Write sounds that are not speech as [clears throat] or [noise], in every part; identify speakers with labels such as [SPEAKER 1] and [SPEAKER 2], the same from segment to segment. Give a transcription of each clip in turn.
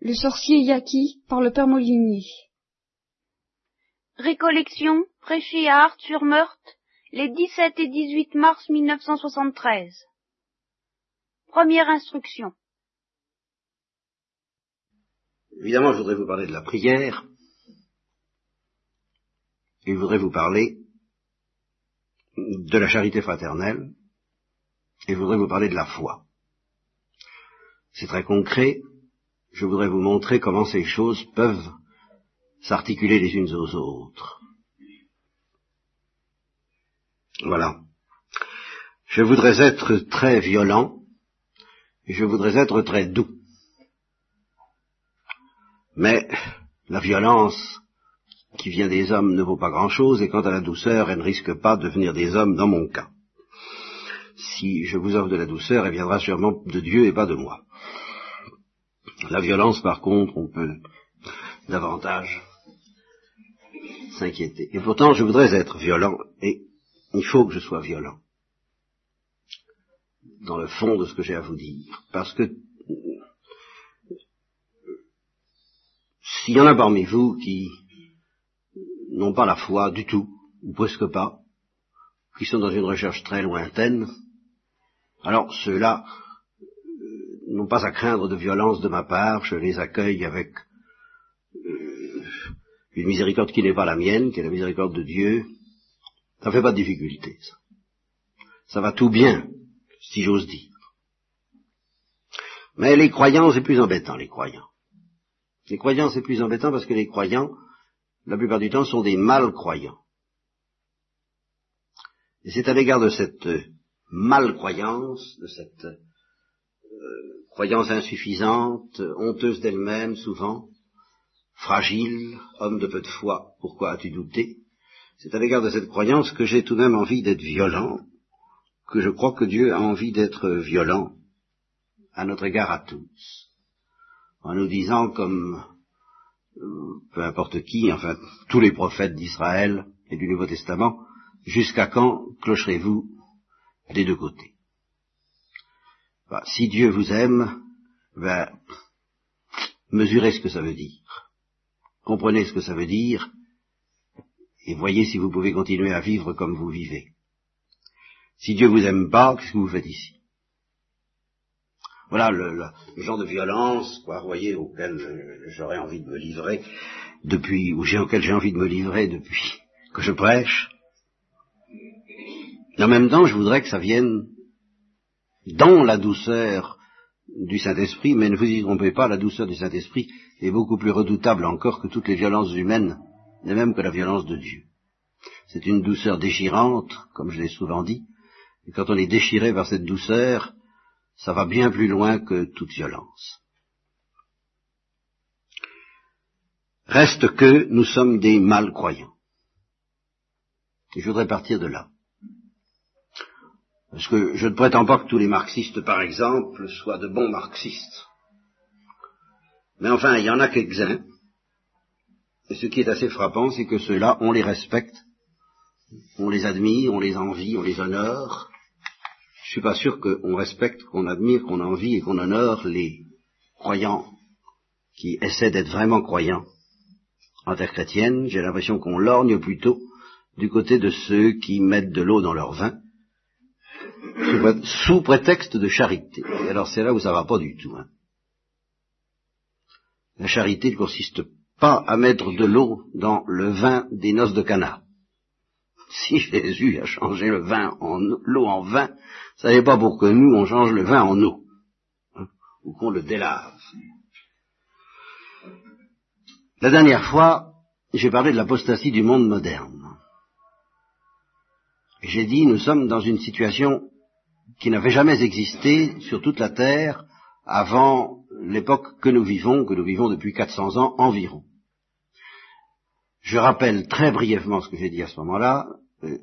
[SPEAKER 1] Le sorcier Yaki par le père Molinier.
[SPEAKER 2] Récollection prêchée à Art-sur-Meurthe les 17 et 18 mars 1973. Première instruction.
[SPEAKER 3] Évidemment, je voudrais vous parler de la prière. Et je voudrais vous parler de la charité fraternelle. Et je voudrais vous parler de la foi. C'est très concret. Je voudrais vous montrer comment ces choses peuvent s'articuler les unes aux autres. Voilà. Je voudrais être très violent et je voudrais être très doux. Mais la violence qui vient des hommes ne vaut pas grand-chose et quant à la douceur, elle ne risque pas de venir des hommes dans mon cas. Si je vous offre de la douceur, elle viendra sûrement de Dieu et pas de moi. La violence, par contre, on peut davantage s'inquiéter. Et pourtant, je voudrais être violent, et il faut que je sois violent dans le fond de ce que j'ai à vous dire. Parce que s'il y en a parmi vous qui n'ont pas la foi du tout, ou presque pas, qui sont dans une recherche très lointaine, alors ceux-là n'ont pas à craindre de violence de ma part, je les accueille avec euh, une miséricorde qui n'est pas la mienne, qui est la miséricorde de Dieu. Ça ne fait pas de difficulté, ça. Ça va tout bien, si j'ose dire. Mais les croyants, c'est plus embêtant, les croyants. Les croyants, c'est plus embêtant parce que les croyants, la plupart du temps, sont des malcroyants. Et c'est à l'égard de cette malcroyance, de cette croyance insuffisante, honteuse d'elle-même souvent, fragile, homme de peu de foi, pourquoi as-tu douté? C'est à l'égard de cette croyance que j'ai tout de même envie d'être violent, que je crois que Dieu a envie d'être violent à notre égard à tous, en nous disant comme euh, peu importe qui, enfin tous les prophètes d'Israël et du Nouveau Testament, jusqu'à quand clocherez-vous des deux côtés? Bah, si Dieu vous aime, ben, mesurez ce que ça veut dire. Comprenez ce que ça veut dire, et voyez si vous pouvez continuer à vivre comme vous vivez. Si Dieu vous aime pas, qu'est-ce que vous faites ici? Voilà le, genre de violence, quoi, voyez, auquel j'aurais envie de me livrer depuis, ou auquel j'ai envie de me livrer depuis que je prêche. Et en même temps, je voudrais que ça vienne dans la douceur du Saint-Esprit, mais ne vous y trompez pas, la douceur du Saint-Esprit est beaucoup plus redoutable encore que toutes les violences humaines, et même que la violence de Dieu. C'est une douceur déchirante, comme je l'ai souvent dit, et quand on est déchiré par cette douceur, ça va bien plus loin que toute violence. Reste que nous sommes des malcroyants. Et je voudrais partir de là. Parce que je ne prétends pas que tous les marxistes, par exemple, soient de bons marxistes. Mais enfin, il y en a quelques-uns. Et ce qui est assez frappant, c'est que ceux-là, on les respecte, on les admire, on les envie, on les honore. Je suis pas sûr qu'on respecte, qu'on admire, qu'on envie et qu'on honore les croyants qui essaient d'être vraiment croyants en terre chrétienne. J'ai l'impression qu'on lorgne plutôt du côté de ceux qui mettent de l'eau dans leur vin sous prétexte de charité. Alors c'est là où ça va pas du tout. Hein. La charité ne consiste pas à mettre de l'eau dans le vin des noces de Cana. [laughs] Si Jésus a changé le vin en l'eau en vin, ça n'est pas pour que nous on change le vin en eau, hein, ou qu'on le délave. La dernière fois, j'ai parlé de l'apostasie du monde moderne. J'ai dit, nous sommes dans une situation qui n'avait jamais existé sur toute la Terre avant l'époque que nous vivons, que nous vivons depuis 400 ans environ. Je rappelle très brièvement ce que j'ai dit à ce moment-là. Euh,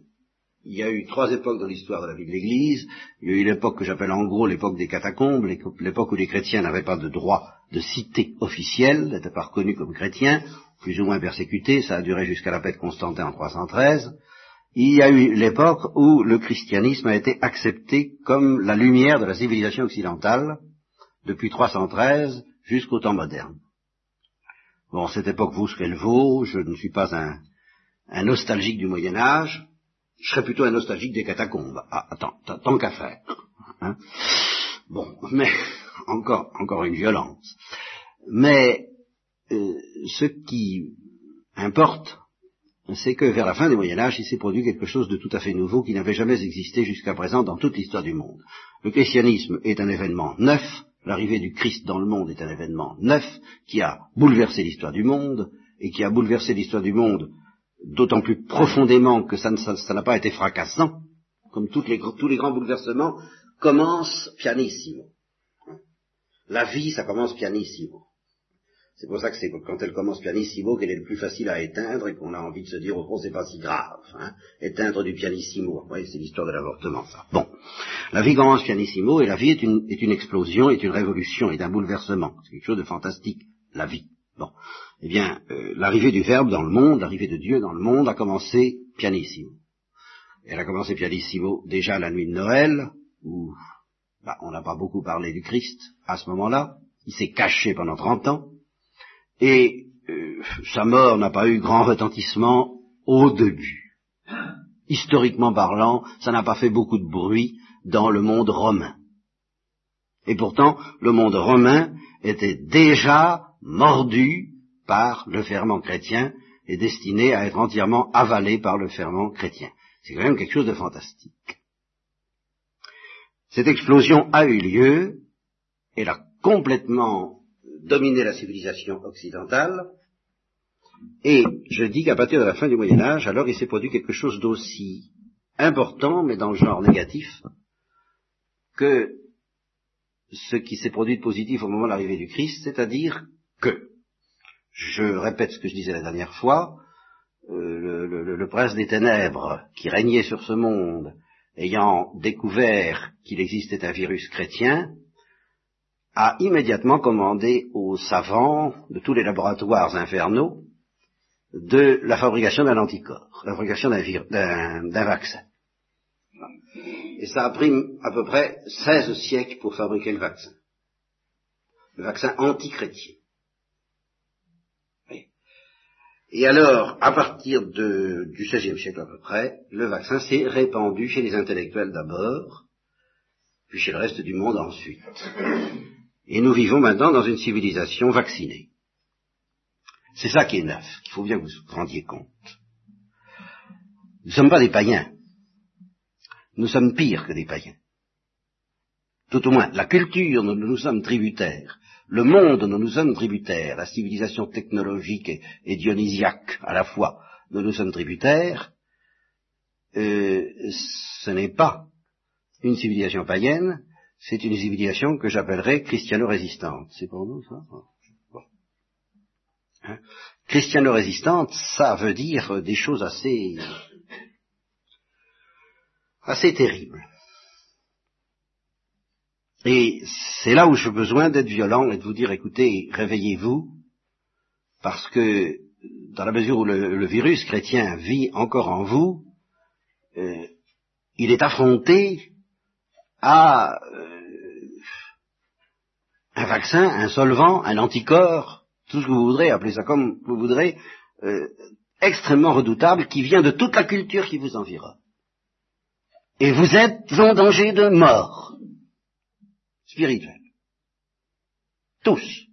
[SPEAKER 3] il y a eu trois époques dans l'histoire de la vie de l'Église. Il y a eu l'époque que j'appelle en gros l'époque des catacombes, l'époque où les chrétiens n'avaient pas de droit de cité officielle, n'étaient pas reconnus comme chrétiens, plus ou moins persécutés. Ça a duré jusqu'à la paix de Constantin en 313 il y a eu l'époque où le christianisme a été accepté comme la lumière de la civilisation occidentale depuis 313 jusqu'au temps moderne. Bon, cette époque vaut ce qu'elle vaut, je ne suis pas un, nostalgique du Moyen Âge, je serais plutôt un nostalgique des catacombes. Ah, attends, tant qu'à faire. Hein bon, mais [laughs] encore, encore une violence. Mais euh, ce qui importe, c'est que vers la fin du Moyen Âge, il s'est produit quelque chose de tout à fait nouveau qui n'avait jamais existé jusqu'à présent dans toute l'histoire du monde. Le christianisme est un événement neuf, l'arrivée du Christ dans le monde est un événement neuf qui a bouleversé l'histoire du monde et qui a bouleversé l'histoire du monde d'autant plus profondément que ça n'a pas été fracassant, comme tous les grands bouleversements commencent pianissimo. La vie, ça commence pianissimo. C'est pour ça que c'est quand elle commence pianissimo qu'elle est le plus facile à éteindre et qu'on a envie de se dire au fond c'est pas si grave. Hein. Éteindre du pianissimo, voyez, c'est l'histoire de l'avortement ça. Bon, la vie commence pianissimo et la vie est une, est une explosion, est une révolution, est un bouleversement. C'est quelque chose de fantastique, la vie. Bon, eh bien, euh, l'arrivée du Verbe dans le monde, l'arrivée de Dieu dans le monde a commencé pianissimo. Elle a commencé pianissimo déjà la nuit de Noël, où bah, on n'a pas beaucoup parlé du Christ à ce moment-là. Il s'est caché pendant 30 ans. Et euh, sa mort n'a pas eu grand retentissement au début. Historiquement parlant, ça n'a pas fait beaucoup de bruit dans le monde romain. Et pourtant, le monde romain était déjà mordu par le ferment chrétien et destiné à être entièrement avalé par le ferment chrétien. C'est quand même quelque chose de fantastique. Cette explosion a eu lieu, elle a complètement dominé la civilisation occidentale, et je dis qu'à partir de la fin du Moyen Âge, alors il s'est produit quelque chose d'aussi important, mais dans le genre négatif, que ce qui s'est produit de positif au moment de l'arrivée du Christ, c'est-à-dire que, je répète ce que je disais la dernière fois, euh, le, prince des ténèbres qui régnait sur ce monde, ayant découvert qu'il existait un virus chrétien, a immédiatement commandé aux savants de tous les laboratoires infernaux de la fabrication d'un anticorps, la fabrication d'un vaccin. Et ça a pris à peu près 16 siècles pour fabriquer le vaccin. Le vaccin anti-chrétien. Et alors, à partir de, du XVIe siècle à peu près, le vaccin s'est répandu chez les intellectuels d'abord, puis chez le reste du monde ensuite. Et nous vivons maintenant dans une civilisation vaccinée. C'est ça qui est neuf, qu'il faut bien que vous vous rendiez compte. Nous ne sommes pas des païens. Nous sommes pires que des païens. Tout au moins, la culture dont nous sommes tributaires, le monde dont nous sommes tributaires, la civilisation technologique et, dionysiaque à la fois dont nous sommes tributaires, euh, ce n'est pas une civilisation païenne, c'est une civilisation que j'appellerais christiano-résistante. C'est pour nous ça? Hein? Christiano-résistante, ça veut dire des choses assez assez terribles. Et c'est là où j'ai besoin d'être violent et de vous dire, écoutez, réveillez-vous, parce que dans la mesure où le, virus chrétien vit encore en vous, euh, il est affronté à euh, un vaccin, un solvant, un anticorps, tout ce que vous voudrez, appelez ça comme vous voudrez, euh, extrêmement redoutable, qui vient de toute la culture qui vous environne. Et vous êtes en danger de mort spirituel. Tous.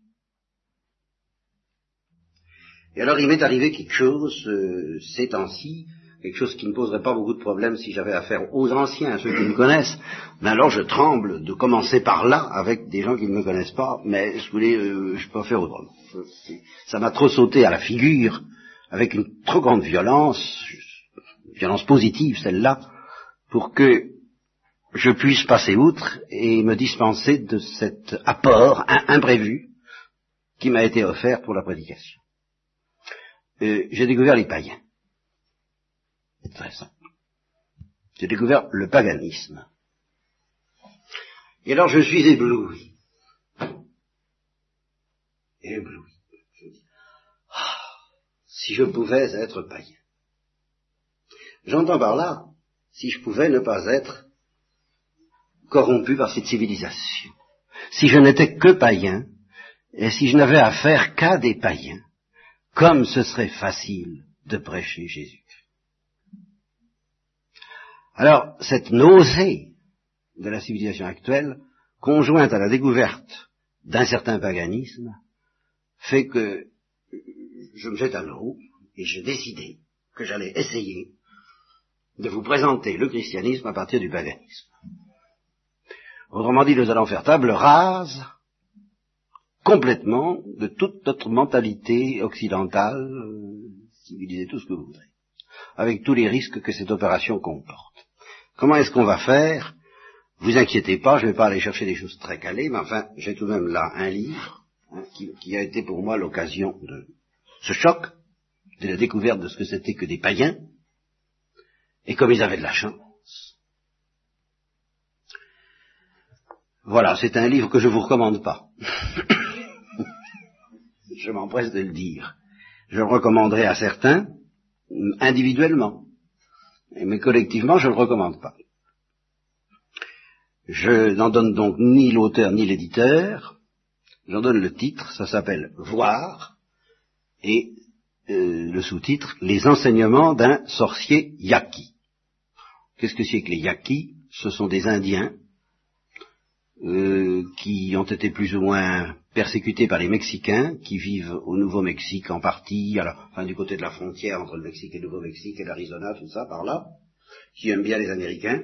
[SPEAKER 3] Et alors il m'est arrivé quelque chose euh, ces temps-ci, quelque chose qui ne poserait pas beaucoup de problèmes si j'avais affaire aux anciens, à ceux qui me connaissent, mais alors je tremble de commencer par là avec des gens qui ne me connaissent pas, mais je voulais, euh, je peux faire autrement. Ça m'a trop sauté à la figure, avec une trop grande violence, violence positive celle-là, pour que je puisse passer outre et me dispenser de cet apport imprévu qui m'a été offert pour la prédication. Euh, j'ai découvert les païens. C'est très simple. J'ai découvert le paganisme. Et alors je suis ébloui. Ébloui. Ah, si je pouvais être païen. J'entends par là, si je pouvais ne pas être corrompu par cette civilisation. Si je n'étais que païen, et si je n'avais affaire qu'à des païens, comme ce serait facile de prêcher Jésus. Alors, cette nausée de la civilisation actuelle, conjointe à la découverte d'un certain paganisme, fait que je me jette à l'eau et j'ai décidé que j'allais essayer de vous présenter le christianisme à partir du paganisme. Autrement dit, nous allons faire table rase complètement de toute notre mentalité occidentale, euh, civilisée, tout ce que vous voudrez, avec tous les risques que cette opération comporte. Comment est-ce qu'on va faire? Vous inquiétez pas, je ne vais pas aller chercher des choses très calées, mais enfin, j'ai tout de même là un livre hein, qui, qui, a été pour moi l'occasion de ce choc, de la découverte de ce que c'était que des païens, et comme ils avaient de la chance. Voilà, c'est un livre que je ne vous recommande pas. [laughs] je m'empresse de le dire. Je le recommanderai à certains, individuellement. Mais collectivement, je ne le recommande pas. Je n'en donne donc ni l'auteur ni l'éditeur. J'en donne le titre, ça s'appelle Voir, et euh, le sous-titre Les enseignements d'un sorcier yaqui. Qu'est-ce que c'est que les yaquis Ce sont des Indiens euh, qui ont été plus ou moins persécutés par les Mexicains, qui vivent au Nouveau-Mexique en partie, alors, enfin du côté de la frontière entre le Mexique et le Nouveau-Mexique et l'Arizona, tout ça, par là, qui aiment bien les Américains,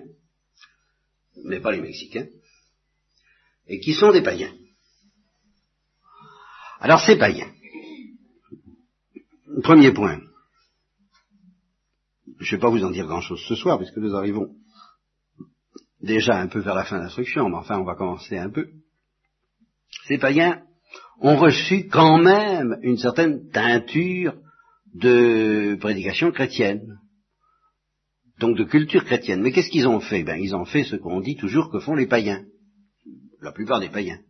[SPEAKER 3] mais pas les Mexicains, et qui sont des païens. Alors ces païens, premier point, je ne vais pas vous en dire grand-chose ce soir, puisque nous arrivons déjà un peu vers la fin de l'instruction, mais enfin on va commencer un peu. Ces païens ont reçu quand même une certaine teinture de prédication chrétienne, donc de culture chrétienne. Mais qu'est-ce qu'ils ont fait? Ben ils ont fait ce qu'on dit toujours que font les païens, la plupart des païens.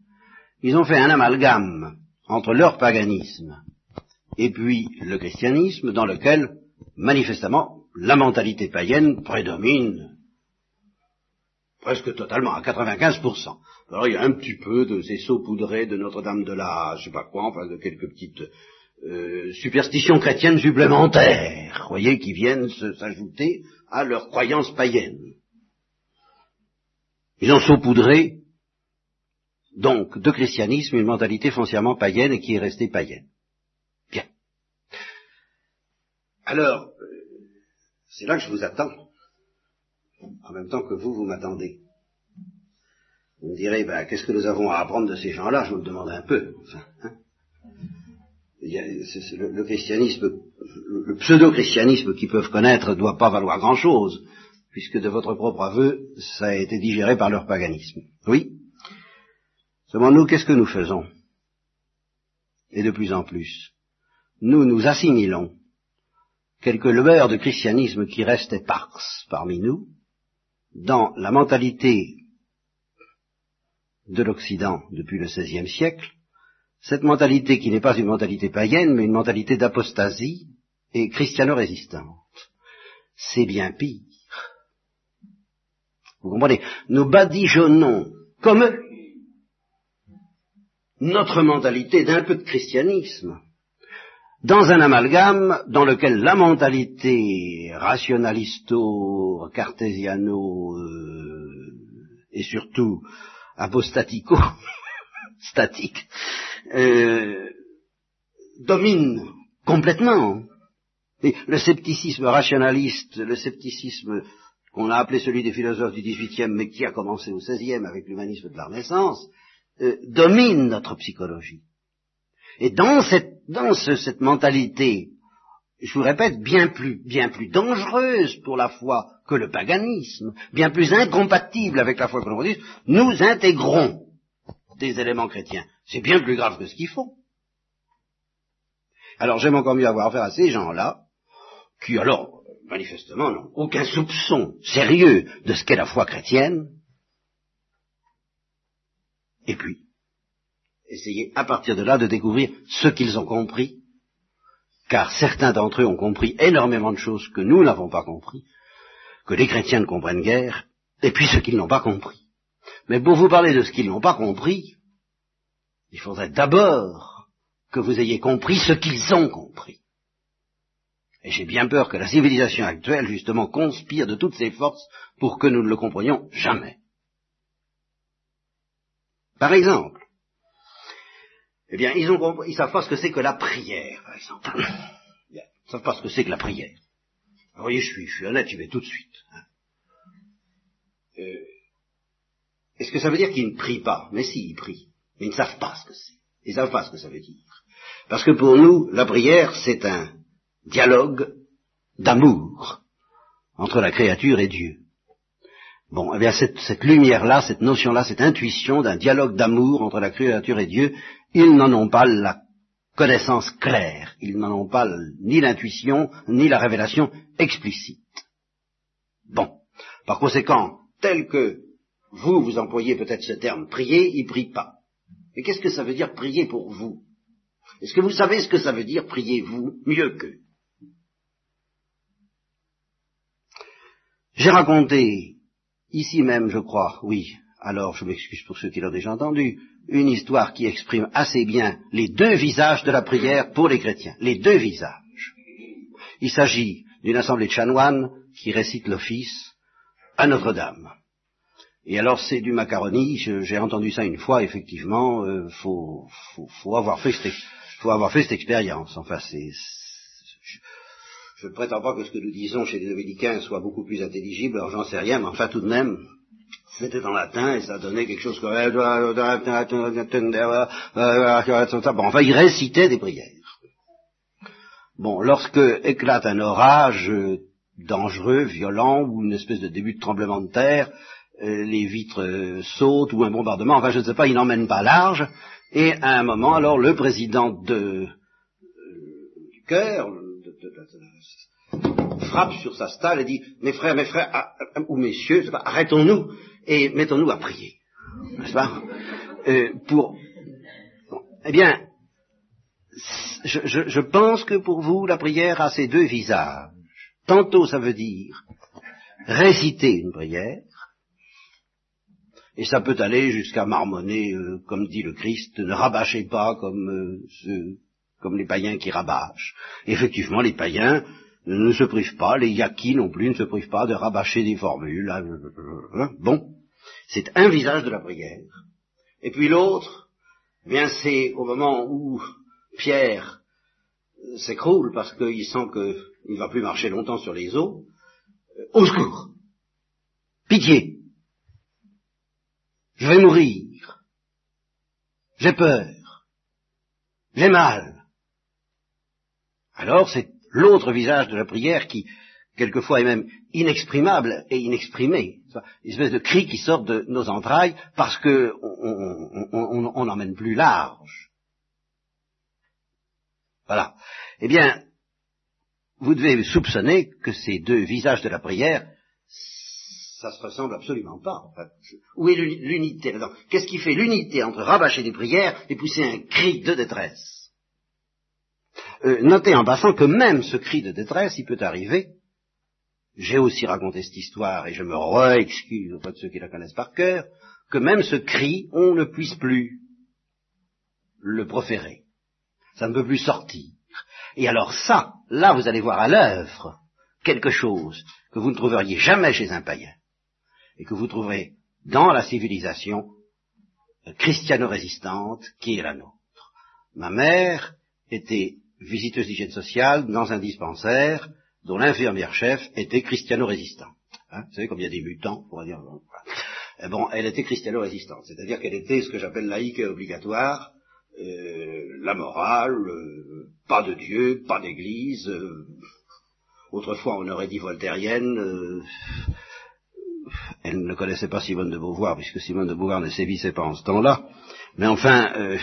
[SPEAKER 3] Ils ont fait un amalgame entre leur paganisme et puis le christianisme, dans lequel, manifestement, la mentalité païenne prédomine presque totalement, à 95%. Alors il y a un petit peu de ces saupoudrés de Notre-Dame de la, je sais pas quoi, enfin de quelques petites euh, superstitions chrétiennes supplémentaires, voyez, qui viennent s'ajouter à leurs croyances païennes. Ils ont saupoudré, donc, de christianisme une mentalité foncièrement païenne et qui est restée païenne. Bien. Alors, c'est là que je vous attends en même temps que vous, vous m'attendez. Vous me direz, ben, qu'est-ce que nous avons à apprendre de ces gens-là? Je me demande un peu. Hein le, le, christianisme, le, pseudo-christianisme qu'ils peuvent connaître ne doit pas valoir grand-chose, puisque de votre propre aveu, ça a été digéré par leur paganisme. Oui? Seulement nous, qu'est-ce que nous faisons? Et de plus en plus, nous nous assimilons quelques lueurs de christianisme qui restent éparses parmi nous, dans la mentalité de l'Occident depuis le XVIe siècle, cette mentalité qui n'est pas une mentalité païenne, mais une mentalité d'apostasie et christiano-résistante. C'est bien pire. Vous comprenez? Nous badigeonnons comme eux notre mentalité d'un peu de christianisme dans un amalgame dans lequel la mentalité rationalisto, cartésiano euh, et surtout apostatico, [laughs] statique, euh, domine complètement. Le scepticisme rationaliste, le scepticisme qu'on a appelé celui des philosophes du XVIIIe, mais qui a commencé au XVIe avec l'humanisme de la Renaissance, euh, domine notre psychologie. Et dans cette, dans ce, cette mentalité, je vous répète, bien plus, bien plus dangereuse pour la foi que le paganisme, bien plus incompatible avec la foi que le nous intégrons des éléments chrétiens. C'est bien plus grave que ce qu'ils font. Alors j'aime encore mieux avoir affaire à ces gens-là, qui alors, manifestement, n'ont aucun soupçon sérieux de ce qu'est la foi chrétienne, et puis, essayer à partir de là de découvrir ce qu'ils ont compris, car certains d'entre eux ont compris énormément de choses que nous n'avons pas compris, que les chrétiens ne comprennent guère, et puis ce qu'ils n'ont pas compris. Mais pour vous parler de ce qu'ils n'ont pas compris, il faudrait d'abord que vous ayez compris ce qu'ils ont compris. Et j'ai bien peur que la civilisation actuelle, justement, conspire de toutes ses forces pour que nous ne le comprenions jamais. Par exemple, eh bien, ils ont ils savent pas ce que c'est que la prière, par exemple. Ils savent pas ce que c'est que la prière. Vous voyez, je suis, je suis honnête, je vais tout de suite. Hein. Euh, est-ce que ça veut dire qu'ils ne prient pas? Mais si, ils prient. Mais ils ne savent pas ce que c'est. Ils ne savent pas ce que ça veut dire. Parce que pour nous, la prière, c'est un dialogue d'amour entre la créature et Dieu. Bon, eh bien, cette, lumière-là, cette notion-là, cette intuition d'un dialogue d'amour entre la créature et Dieu, ils n'en ont pas la connaissance claire, ils n'en ont pas ni l'intuition, ni la révélation explicite. Bon, par conséquent, tel que vous, vous employez peut-être ce terme, prier, ils prient pas. Mais qu'est-ce que ça veut dire prier pour vous? Est-ce que vous savez ce que ça veut dire prier vous mieux qu'eux J'ai raconté, ici même je crois, oui, alors je m'excuse pour ceux qui l'ont déjà entendu, une histoire qui exprime assez bien les deux visages de la prière pour les chrétiens. Les deux visages. Il s'agit d'une assemblée de chanoines qui récite l'office à Notre-Dame. Et alors c'est du macaroni, j'ai entendu ça une fois, effectivement, euh, faut, avoir fait cette, faut avoir fait cette expérience. Enfin, je ne prétends pas que ce que nous disons chez les dominicains soit beaucoup plus intelligible, alors j'en sais rien, mais enfin tout de même, c'était en latin et ça donnait quelque chose comme... Bon, enfin, il récitait des prières. Bon, lorsque éclate un orage dangereux, violent, ou une espèce de début de tremblement de terre, les vitres sautent, ou un bombardement, enfin je ne sais pas, il n'emmène pas large, et à un moment, alors, le président de, du cœur, frappe sur sa stalle et dit, mes frères, mes frères, ah, ah, ou messieurs, arrêtons-nous et mettons-nous à prier. N'est-ce pas? Euh, Pour. eh bien, je, je, pense que pour vous, la prière a ces deux visages. Tantôt, ça veut dire réciter une prière, et ça peut aller jusqu'à marmonner, euh, comme dit le Christ, ne rabâchez pas comme, euh, comme les païens qui rabâchent. effectivement, les païens ne se privent pas, les yakis non plus ne se privent pas de rabâcher des formules. Hein, bon, c'est un visage de la prière. Et puis l'autre, bien c'est au moment où Pierre s'écroule parce qu'il sent qu'il ne va plus marcher longtemps sur les eaux. Euh, au secours Pitié Je vais mourir J'ai peur J'ai mal Alors c'est l'autre visage de la prière qui, quelquefois, est même inexprimable et inexprimé. Une espèce de cri qui sort de nos entrailles parce que on n'emmène plus large. Voilà. Eh bien, vous devez soupçonner que ces deux visages de la prière, ça se ressemble absolument pas. où est l'unité Qu'est-ce qui fait l'unité entre rabâcher des prières et pousser un cri de détresse? Euh, Notez en passant que même ce cri de détresse, il peut arriver j'ai aussi raconté cette histoire et je me re-excuse auprès de ceux qui la connaissent par cœur, que même ce cri, on ne puisse plus le proférer. Ça ne peut plus sortir. Et alors ça, là vous allez voir à l'œuvre quelque chose que vous ne trouveriez jamais chez un païen et que vous trouverez dans la civilisation christiano-résistante qui est la nôtre. Ma mère était visiteuse d'hygiène sociale dans un dispensaire dont l'infirmière chef était christiano-résistante. Hein, vous savez comme il y a des mutants, pour dire. Eh bon, elle était christiano-résistante, c'est-à-dire qu'elle était ce que j'appelle laïque et obligatoire, euh, la morale, euh, pas de Dieu, pas d'église. Euh, autrefois, on aurait dit voltairienne. elle ne connaissait pas Simone de Beauvoir, puisque Simone de Beauvoir ne sévissait pas en ce temps-là. Mais enfin,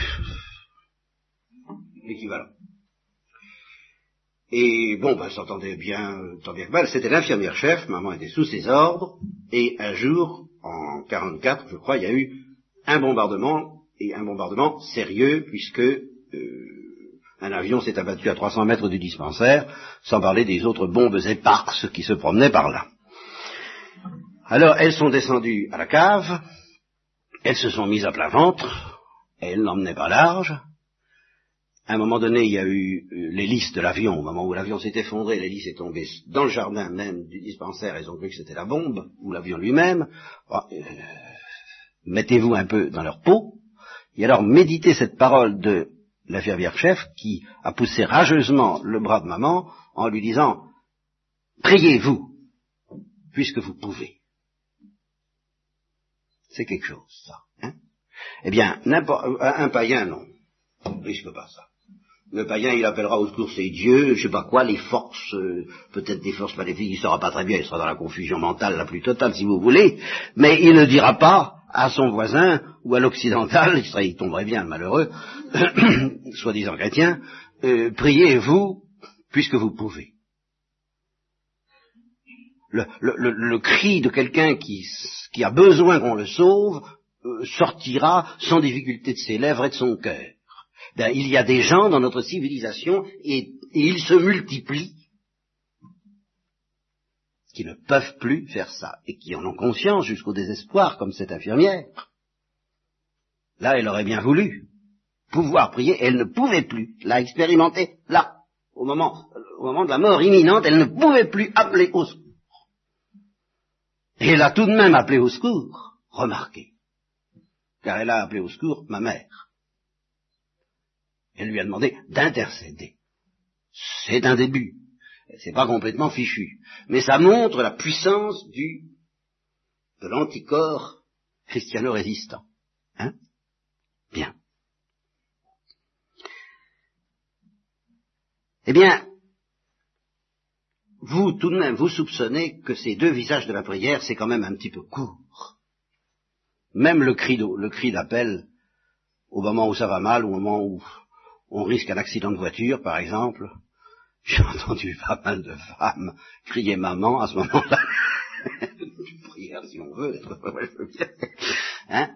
[SPEAKER 3] l'équivalent. Et bon, ben, s'entendait bien, tant bien que mal. C'était l'infirmière chef, maman était sous ses ordres, et un jour, en 44, je crois, il y a eu un bombardement, et un bombardement sérieux, puisque euh, un avion s'est abattu à 300 mètres du dispensaire, sans parler des autres bombes éparses qui se promenaient par là. Alors, elles sont descendues à la cave, elles se sont mises à plat ventre, elles n'emmenaient pas large, à un moment donné, il y a eu euh, l'hélice de l'avion. Au moment où l'avion s'est effondré, l'hélice est tombée dans le jardin même du dispensaire. Ils ont cru que c'était la bombe, ou l'avion lui-même. Euh, mettez-vous un peu dans leur peau. Et alors, méditez cette parole de la fervière chef qui a poussé rageusement le bras de maman en lui disant Priez-vous, puisque vous pouvez. C'est quelque chose, ça. Hein? Eh bien, un païen, non. Risque pas ça. Le païen, il appellera au secours ses dieux, je sais pas quoi, les forces, euh, peut-être des forces maléfiques, il sera pas très bien, il sera dans la confusion mentale la plus totale, si vous voulez, mais il ne dira pas à son voisin ou à l'occidental, il, serait, il tomberait bien malheureux, [clears throat] soi-disant chrétien, euh, priez-vous puisque vous pouvez. Le, cri de quelqu'un qui, qui, a besoin qu'on le sauve euh, sortira sans difficulté de ses lèvres et de son cœur. Ben, il y a des gens dans notre civilisation, et, ils se multiplient, qui ne peuvent plus faire ça, et qui en ont conscience jusqu'au désespoir, comme cette infirmière. Là, elle aurait bien voulu pouvoir prier, elle ne pouvait plus, l'a là, au moment, au moment de la mort imminente, elle ne pouvait plus appeler au secours. Et elle a tout de même appelé au secours, remarquez, car elle a appelé au secours ma mère. Elle lui a demandé d'intercéder. C'est un début. C'est pas complètement fichu. Mais ça montre la puissance du, de l'anticorps christiano-résistant. Hein? Bien. Eh bien, vous, tout de même, vous soupçonnez que ces deux visages de la prière, c'est quand même un petit peu court. Même le cri, le cri d'appel, au moment où ça va mal, au moment où on risque un accident de voiture, par exemple. [laughs] J'ai entendu pas mal de femmes crier maman à ce moment-là. [laughs] prière si on veut, [laughs] hein?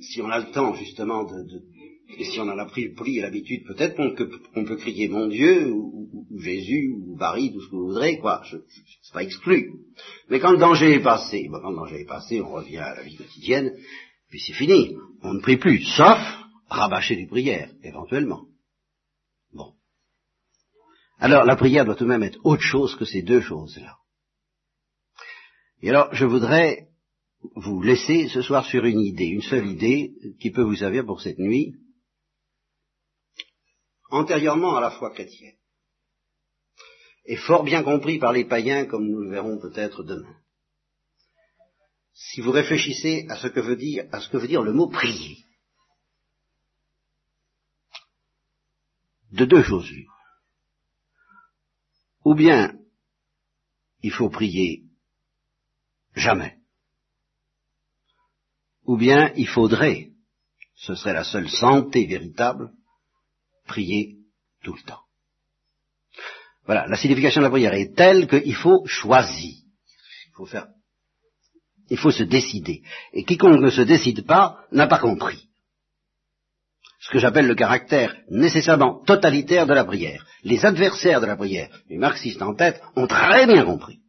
[SPEAKER 3] Si on a le temps justement de, et si on en a pris le prix et l'habitude, peut-être qu'on peut crier mon Dieu ou, Jésus ou Barry, tout ce que vous voudrez, quoi. C'est pas exclu. Mais quand le danger est passé, quand le danger est passé, on revient à la vie quotidienne, puis c'est fini. On ne prie plus, sauf rabâcher des prières, éventuellement. Bon. Alors, la prière doit tout de même être autre chose que ces deux choses-là. Et alors, je voudrais vous laisser ce soir sur une idée, une seule idée qui peut vous servir pour cette nuit, antérieurement à la foi chrétienne, et fort bien compris par les païens comme nous le verrons peut-être demain. Si vous réfléchissez à ce que veut dire, à ce que veut dire le mot prier, de deux choses Ou bien il faut prier jamais, ou bien il faudrait, ce serait la seule santé véritable, prier tout le temps. Voilà, la signification de la prière est telle qu'il faut choisir. Il faut faire, il faut se décider. Et quiconque ne se décide pas n'a pas compris ce que j'appelle le caractère nécessairement totalitaire de la prière. Les adversaires de la prière, les marxistes en tête, ont très bien compris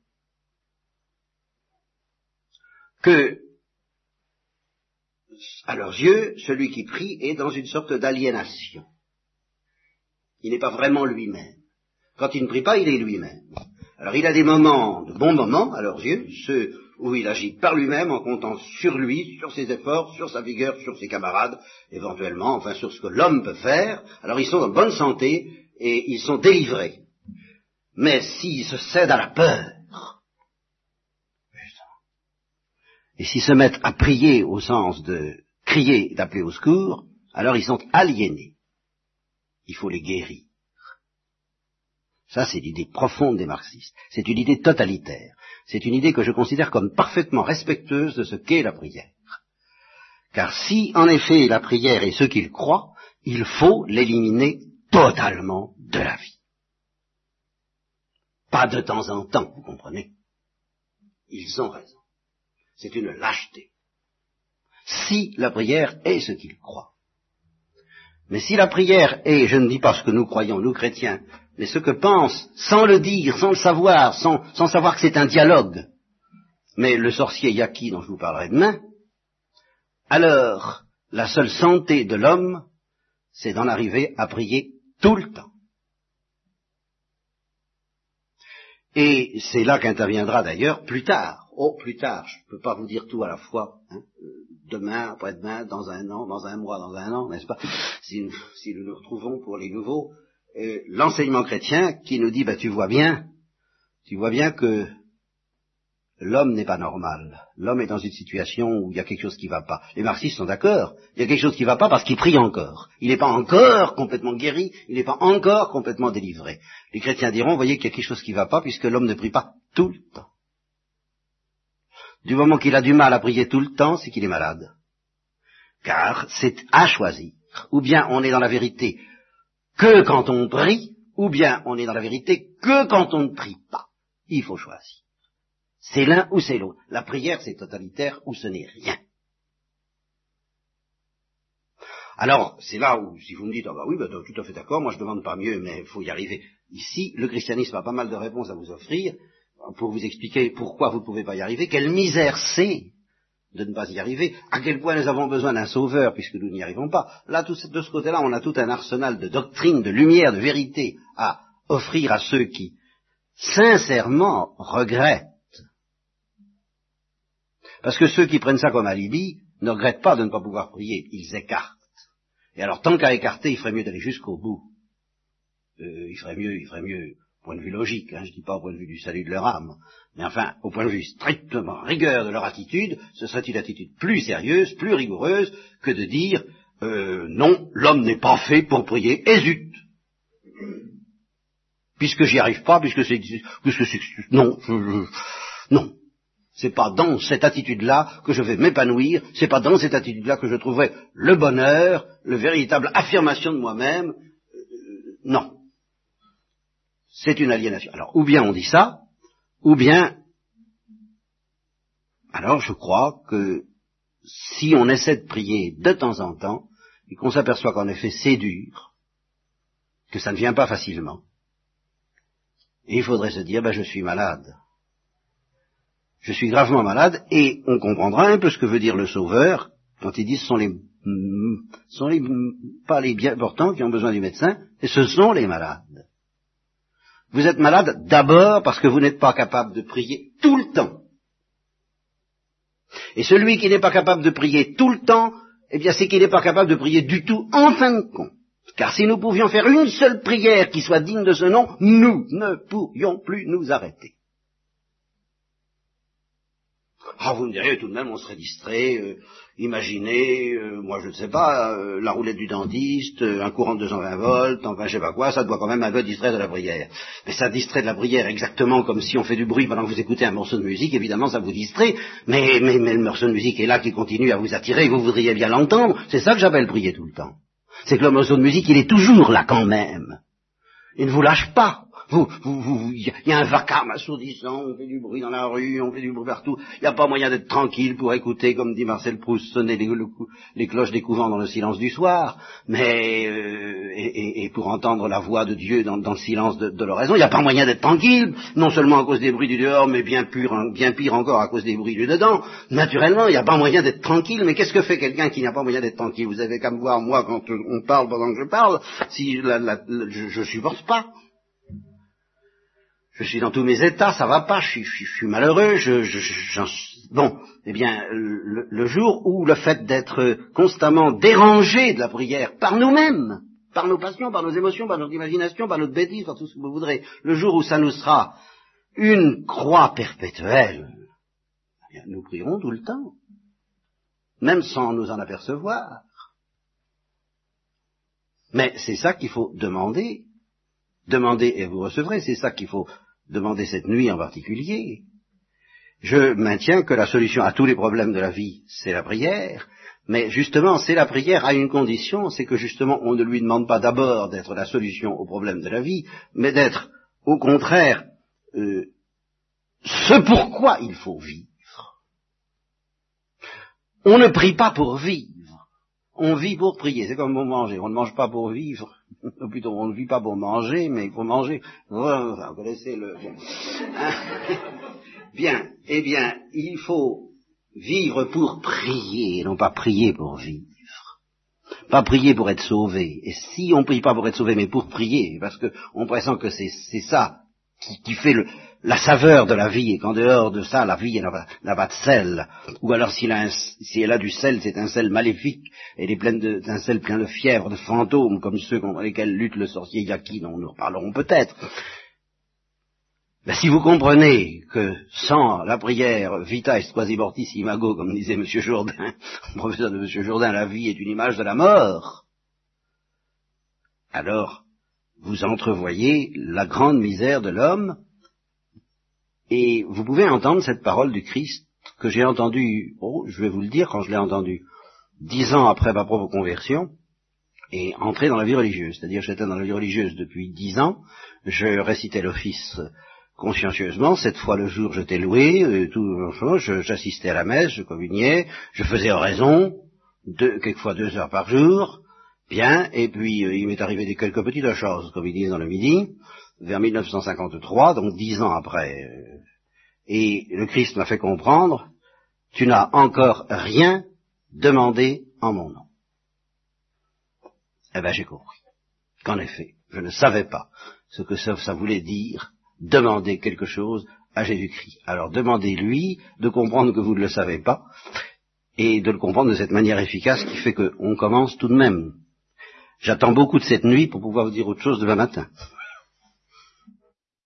[SPEAKER 3] que, à leurs yeux, celui qui prie est dans une sorte d'aliénation. Il n'est pas vraiment lui-même. Quand il ne prie pas, il est lui-même. Alors il a des moments, de bons moments, à leurs yeux, ceux où il agit par lui-même en comptant sur lui, sur ses efforts, sur sa vigueur, sur ses camarades, éventuellement, enfin sur ce que l'homme peut faire, alors ils sont en bonne santé et ils sont délivrés. Mais s'ils se cèdent à la peur, et s'ils se mettent à prier au sens de crier, d'appeler au secours, alors ils sont aliénés. Il faut les guérir. Ça, c'est l'idée profonde des marxistes. C'est une idée totalitaire. C'est une idée que je considère comme parfaitement respectueuse de ce qu'est la prière. Car si, en effet, la prière est ce qu'il croit, il faut l'éliminer totalement de la vie. Pas de temps en temps, vous comprenez Ils ont raison. C'est une lâcheté. Si la prière est ce qu'il croit. Mais si la prière est, je ne dis pas ce que nous croyons, nous chrétiens, mais ce que pense, sans le dire, sans le savoir, sans, savoir que c'est un dialogue, mais le sorcier Yaki dont je vous parlerai demain, alors la seule santé de l'homme, c'est d'en arriver à prier tout le temps. Et c'est là qu'interviendra d'ailleurs plus tard. Oh, plus tard, je ne peux pas vous dire tout à la fois. Hein, demain, après-demain, dans un an, dans un mois, dans un an, n'est-ce pas? Si, nous nous retrouvons pour les nouveaux, euh, l'enseignement chrétien qui nous dit, bah, tu vois bien, tu vois bien que l'homme n'est pas normal. L'homme est dans une situation où il y a quelque chose qui ne va pas. Les marxistes sont d'accord. Il y a quelque chose qui ne va pas parce qu'il prie encore. Il n'est pas encore complètement guéri, il n'est pas encore complètement délivré. Les chrétiens diront, voyez qu'il y a quelque chose qui ne va pas puisque l'homme ne prie pas tout le temps. Du moment qu'il a du mal à prier tout le temps, c'est qu'il est malade. Car c'est à choisir. Ou bien on est dans la vérité que quand on prie, ou bien on est dans la vérité que quand on ne prie pas. Il faut choisir. C'est l'un ou c'est l'autre. La prière, c'est totalitaire ou ce n'est rien. Alors, c'est là où, si vous me dites, ah bah oui, bah, tout à fait d'accord, moi je demande pas mieux, mais il faut y arriver. Ici, le christianisme a pas mal de réponses à vous offrir pour vous expliquer pourquoi vous ne pouvez pas y arriver, quelle misère c'est de ne pas y arriver, à quel point nous avons besoin d'un sauveur puisque nous n'y arrivons pas. Là, de ce côté-là, on a tout un arsenal de doctrine, de lumière, de vérité à offrir à ceux qui, sincèrement, regrettent parce que ceux qui prennent ça comme alibi ne regrettent pas de ne pas pouvoir prier, ils écartent. Et alors, tant qu'à écarter, il ferait mieux d'aller jusqu'au bout. Euh, il ferait mieux, il ferait mieux, point de vue logique, hein, je ne dis pas au point de vue du salut de leur âme, mais enfin, au point de vue strictement rigueur de leur attitude, ce serait une attitude plus sérieuse, plus rigoureuse, que de dire euh, non, l'homme n'est pas fait pour prier, et zut Puisque j'y arrive pas, puisque c'est... Puisque non, je, non. C'est pas dans cette attitude-là que je vais m'épanouir, c'est pas dans cette attitude-là que je trouverai le bonheur, le véritable affirmation de moi-même. Euh, non. C'est une aliénation. Alors, ou bien on dit ça, ou bien, alors je crois que si on essaie de prier de temps en temps, et qu'on s'aperçoit qu'en effet c'est dur, que ça ne vient pas facilement, il faudrait se dire, ben je suis malade je suis gravement malade, et on comprendra un peu ce que veut dire le Sauveur quand il dit ce sont les, sont les pas les bien portants qui ont besoin du médecin, et ce sont les malades. Vous êtes malade d'abord parce que vous n'êtes pas capable de prier tout le temps. Et celui qui n'est pas capable de prier tout le temps, eh bien c'est qu'il n'est pas capable de prier du tout en fin de compte. Car si nous pouvions faire une seule prière qui soit digne de ce nom, nous ne pourrions plus nous arrêter. Ah, vous me direz, tout de même, on serait distrait. Euh, imaginez, euh, moi je ne sais pas, euh, la roulette du dentiste, un courant de 220 volts, enfin je sais pas quoi, ça doit quand même un peu distraire de la prière. Mais ça distrait de la prière exactement comme si on fait du bruit pendant que vous écoutez un morceau de musique, évidemment ça vous distrait, mais, mais, mais le morceau de musique est là qui continue à vous attirer, vous voudriez bien l'entendre, c'est ça que j'appelle prier tout le temps. C'est que le morceau de musique, il est toujours là quand même. Il ne vous lâche pas. Vous, vous, il y a un vacarme assourdissant, on fait du bruit dans la rue, on fait du bruit partout. Il n'y a pas moyen d'être tranquille pour écouter, comme dit Marcel Proust, sonner les, cloches des couvents dans le silence du soir, mais euh, et, pour entendre la voix de Dieu dans, le silence de, l'oraison. Il n'y a pas moyen d'être tranquille, non seulement à cause des bruits du dehors, mais bien pire, bien pire encore à cause des bruits du dedans. Naturellement, il n'y a pas moyen d'être tranquille, mais qu'est-ce que fait quelqu'un qui n'a pas moyen d'être tranquille? Vous avez qu'à me voir, moi, quand on parle pendant que je parle, si je, ne supporte pas je suis dans tous mes états, ça va pas, je suis, malheureux, je, bon, eh bien, le, jour où le fait d'être constamment dérangé de la prière par nous-mêmes, par nos passions, par nos émotions, par notre imagination, par notre bêtise, par tout ce que vous voudrez, le jour où ça nous sera une croix perpétuelle, eh nous prierons tout le temps, même sans nous en apercevoir. Mais c'est ça qu'il faut demander. Demandez et vous recevrez, c'est ça qu'il faut demander cette nuit en particulier. Je maintiens que la solution à tous les problèmes de la vie, c'est la prière, mais justement, c'est la prière à une condition, c'est que justement, on ne lui demande pas d'abord d'être la solution aux problèmes de la vie, mais d'être, au contraire, euh, ce pourquoi il faut vivre. On ne prie pas pour vivre on vit pour prier, c'est comme pour manger. On ne mange pas pour vivre, plutôt on ne vit pas pour manger, mais pour manger. vous connaissez le... Bien, eh bien, il faut vivre pour prier, non pas prier pour vivre. pas prier pour être sauvé. Et si on prie pas pour être sauvé, mais pour prier, parce qu'on pressent que c'est ça qui, fait la saveur de la vie, et qu'en dehors de ça, la vie n'a pas, de sel, ou alors si elle a du sel, c'est un sel maléfique, elle est pleine d'un sel plein de fièvre, de fantômes, comme ceux contre lesquels lutte le sorcier Yaki, dont nous reparlerons peut-être. Mais si vous comprenez que sans la prière, vita est quasi mortis imago, comme disait M. Jourdain, [laughs] professeur de M. Jourdain, la vie est une image de la mort, alors vous entrevoyez la grande misère de l'homme, et vous pouvez entendre cette parole du Christ que j'ai entendue, oh, je vais vous le dire quand je l'ai entendue, dix ans après ma propre conversion, et entré dans la vie religieuse. C'est-à-dire j'étais dans la vie religieuse depuis dix ans, je récitais l'office consciencieusement, cette fois le jour j'étais loué, euh, tout, j'assistais à la messe, je communiais, je faisais oraison, quelquefois deux heures par jour, bien, et puis euh, il m'est arrivé des quelques petites choses, comme il disait dans le midi, vers 1953, donc dix ans après, euh, et le Christ m'a fait comprendre, tu n'as encore rien demandé en mon nom. Eh bien j'ai compris qu'en effet, je ne savais pas ce que ça voulait dire demandez quelque chose à Jésus-Christ. Alors demandez-lui de comprendre que vous ne le savez pas, et de le comprendre de cette manière efficace qui fait qu'on commence tout de même. J'attends beaucoup de cette nuit pour pouvoir vous dire autre chose demain matin.